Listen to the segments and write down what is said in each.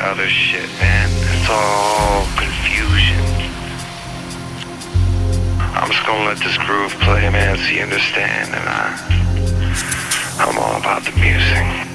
that other shit, man. It's all confusion. I'm just gonna let this groove play, man, so you understand, and I, I'm all about the music.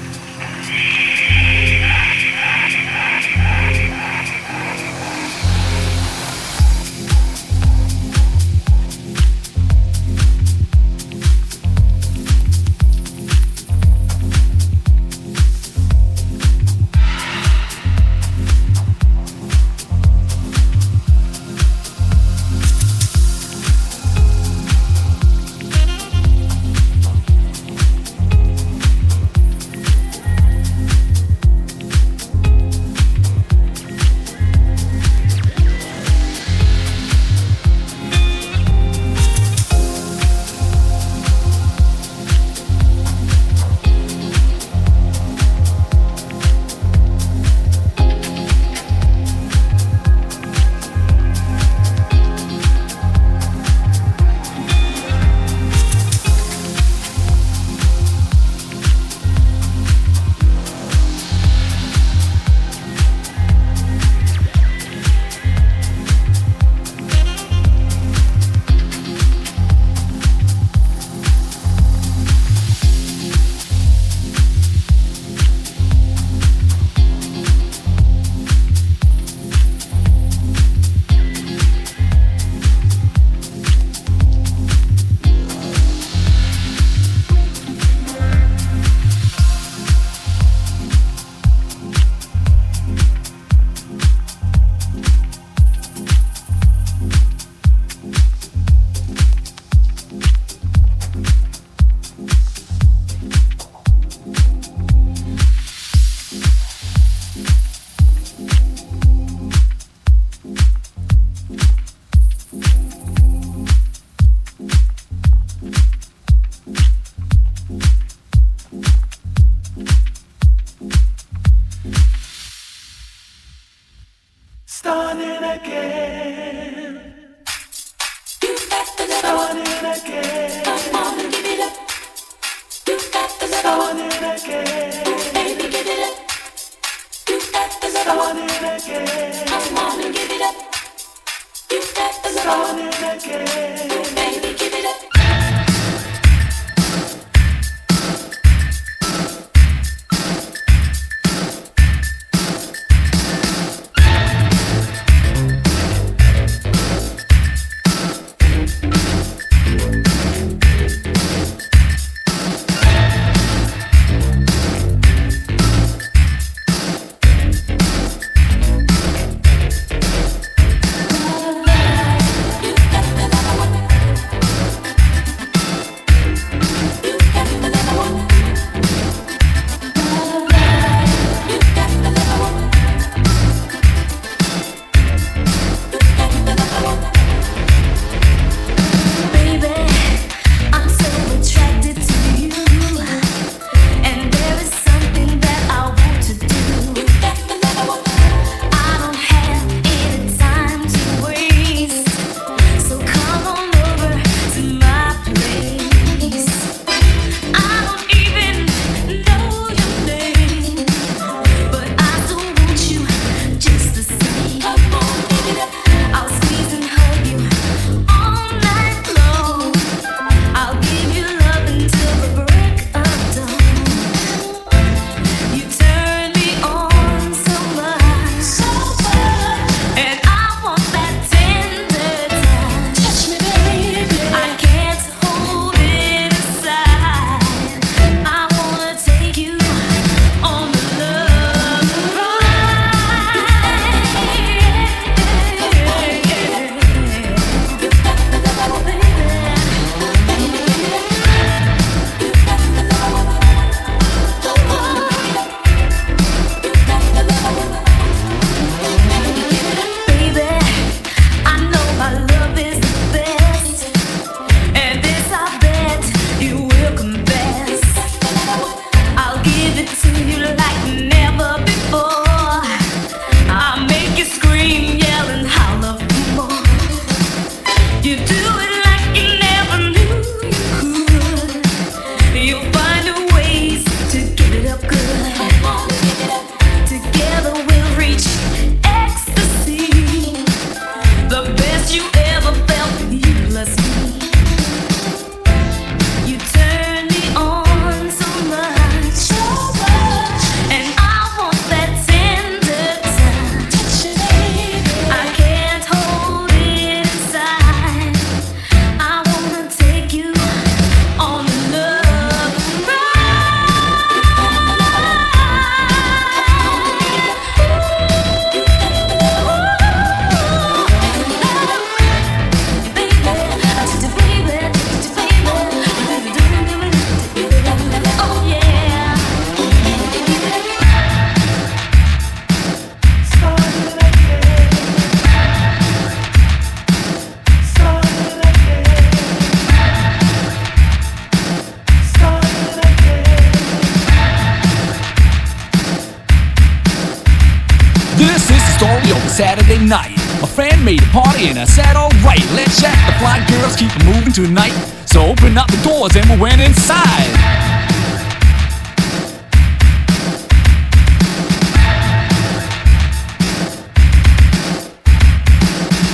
And I said, alright, let's check. The fly girls keep moving tonight. So open up the doors and we went inside.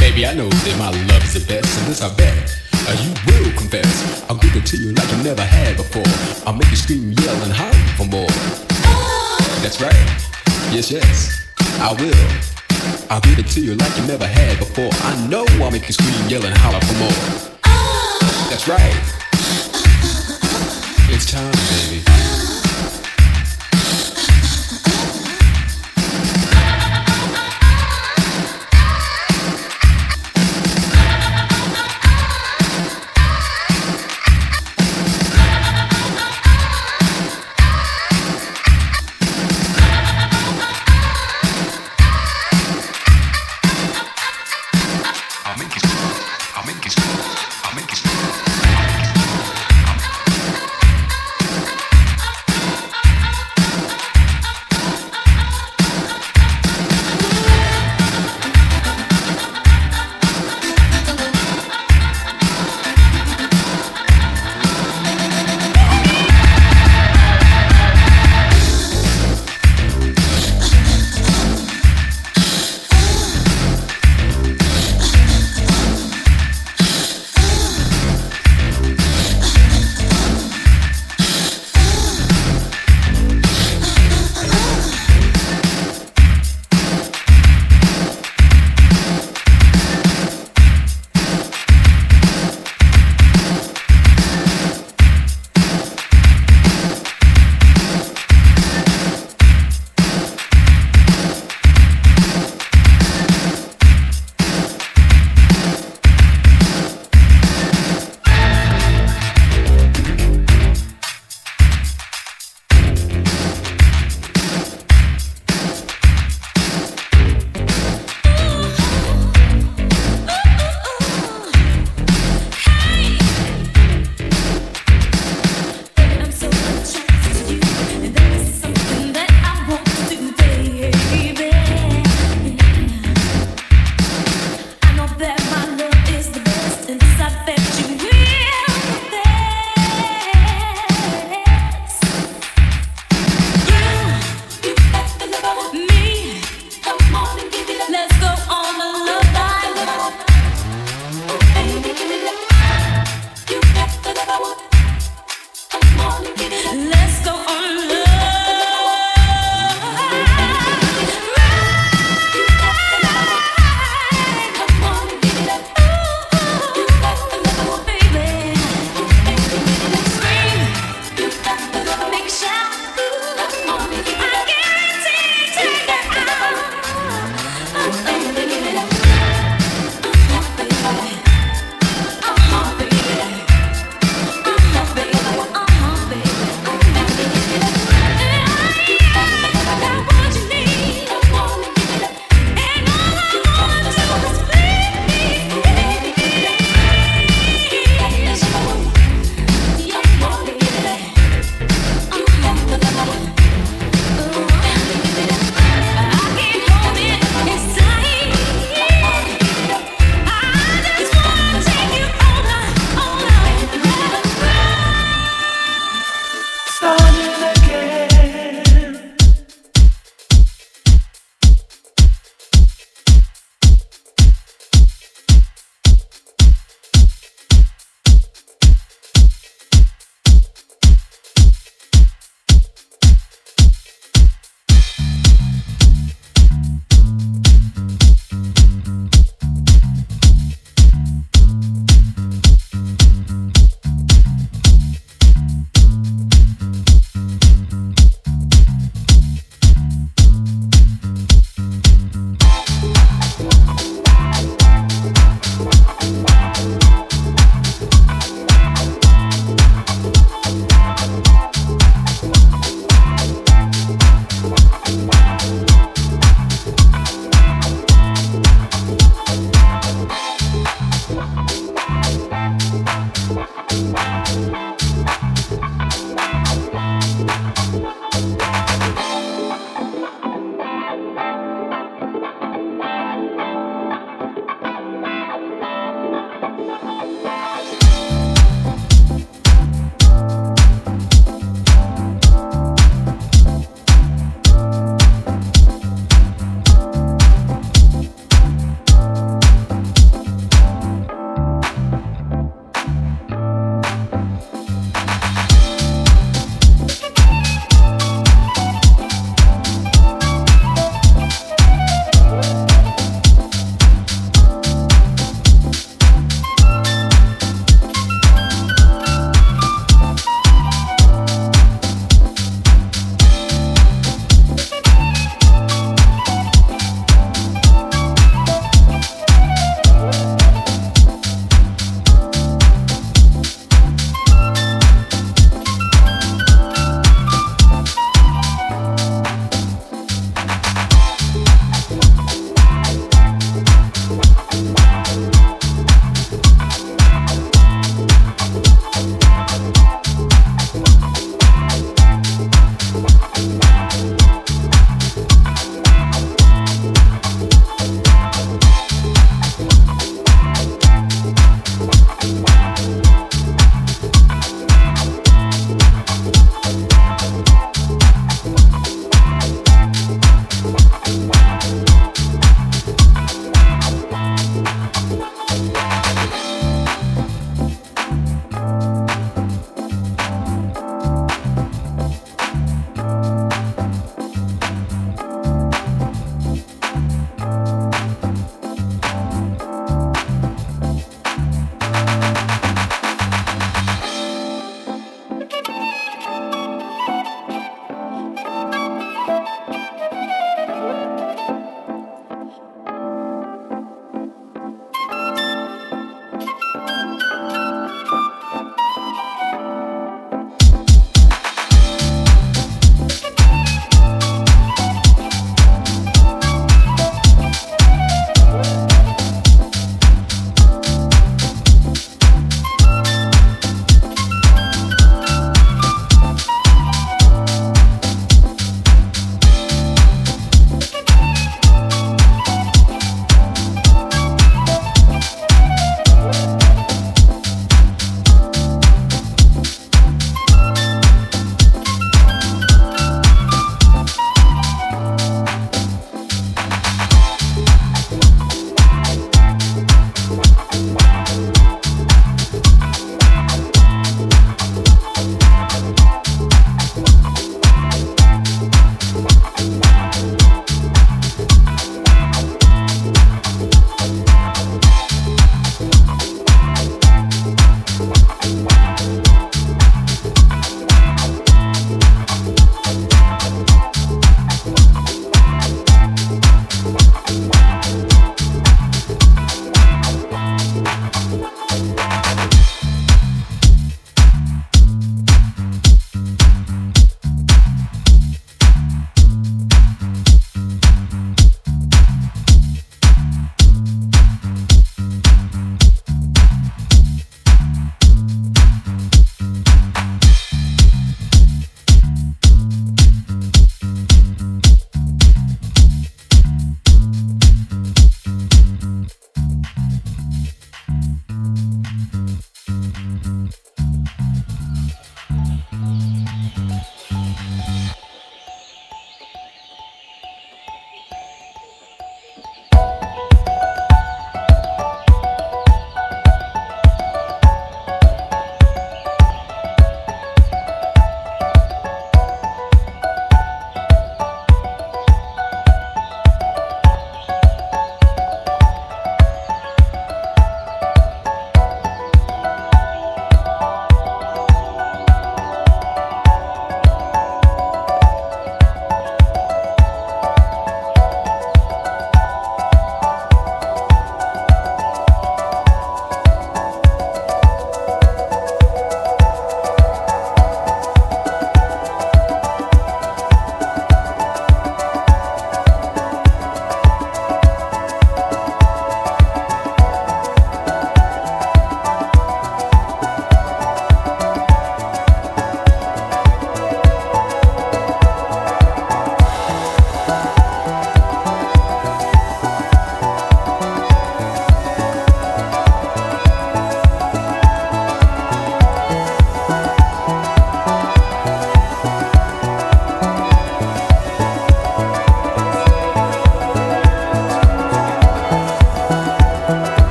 Baby, I know that my love is the best, and this I bet. Uh, you will confess. I'll give it to you like you never had before. I'll make you scream, yell, and holler for more. That's right. Yes, yes, I will. I'll give it to you like you never had before. I know I'll make you scream, yell, and holler for more. That's right. It's time, baby.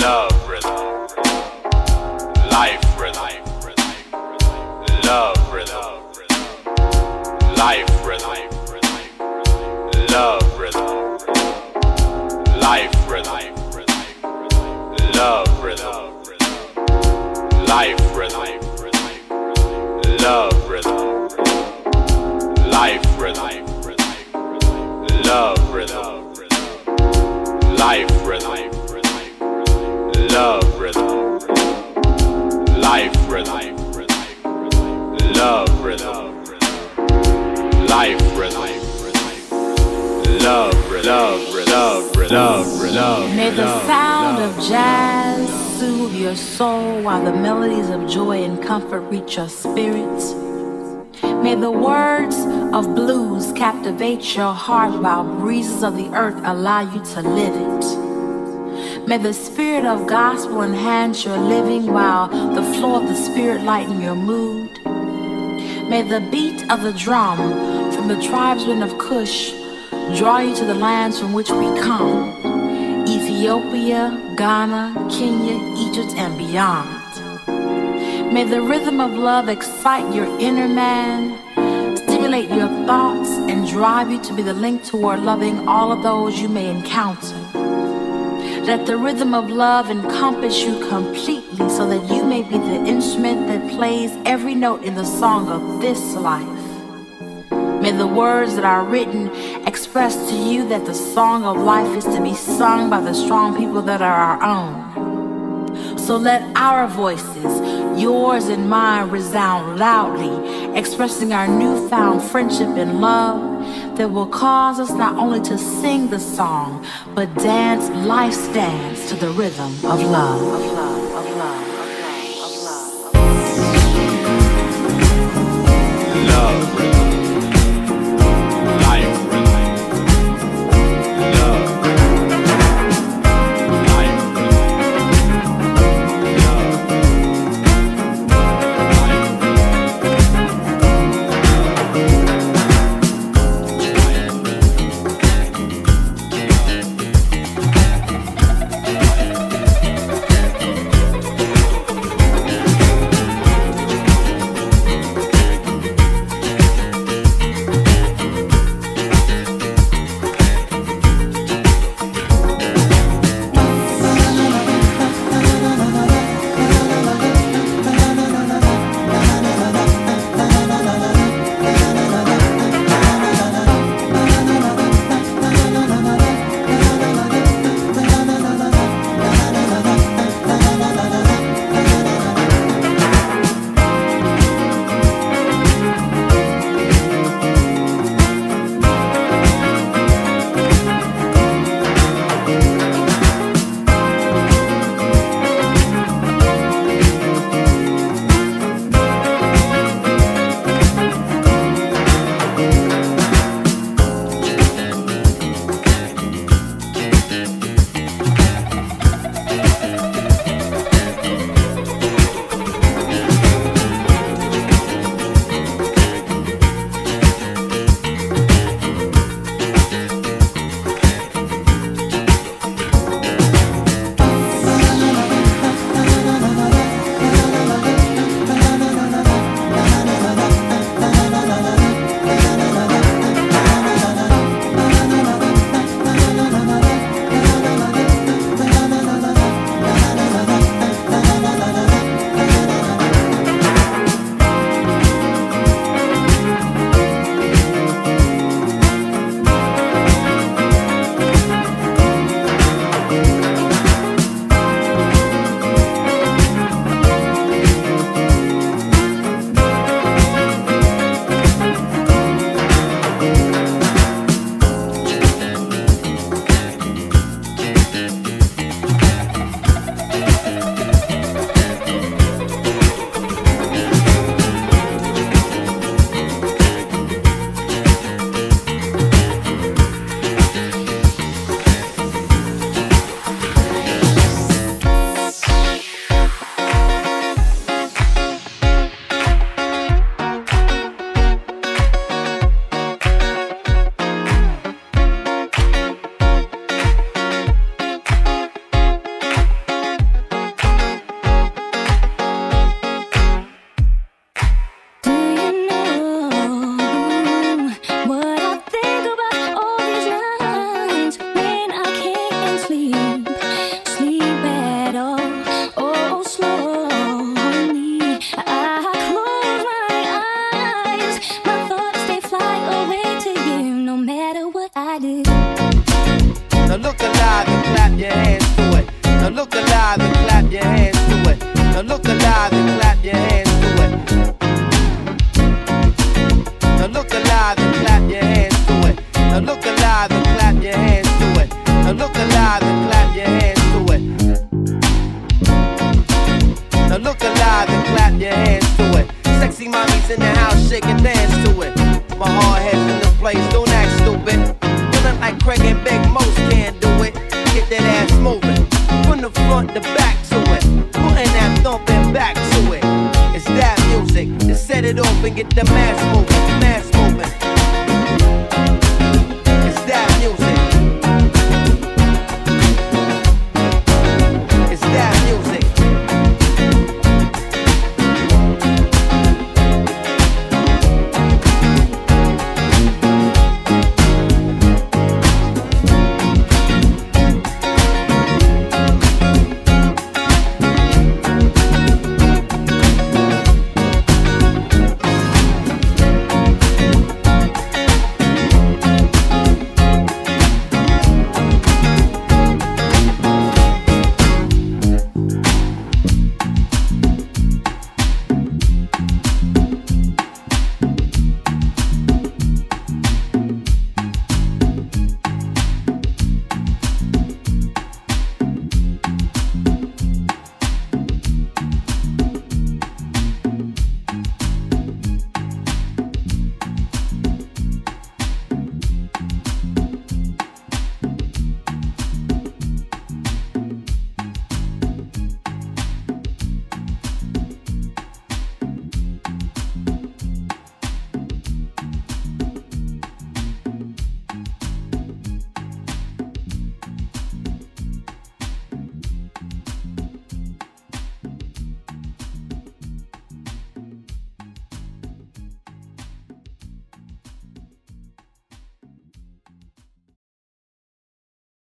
love rhythm. Life. Reach your spirits. May the words of blues captivate your heart while breezes of the earth allow you to live it. May the spirit of gospel enhance your living while the flow of the spirit lighten your mood. May the beat of the drum from the tribesmen of Cush draw you to the lands from which we come Ethiopia, Ghana, Kenya, Egypt, and beyond. May the rhythm of love excite your inner man, stimulate your thoughts, and drive you to be the link toward loving all of those you may encounter. Let the rhythm of love encompass you completely so that you may be the instrument that plays every note in the song of this life. May the words that are written express to you that the song of life is to be sung by the strong people that are our own. So let our voices, yours and mine, resound loudly, expressing our newfound friendship and love that will cause us not only to sing the song, but dance life's dance to the rhythm of love. Love. Now look alive and clap your hands to it. Sexy mommies in the house, shake and dance to it. My hard head's in the place, don't act stupid. Feeling like Craig and Big Most can't do it. Get that ass moving from the front to back to it. Putting that thumping back to it. It's that music. Just set it off and get the mass moving, mass moving.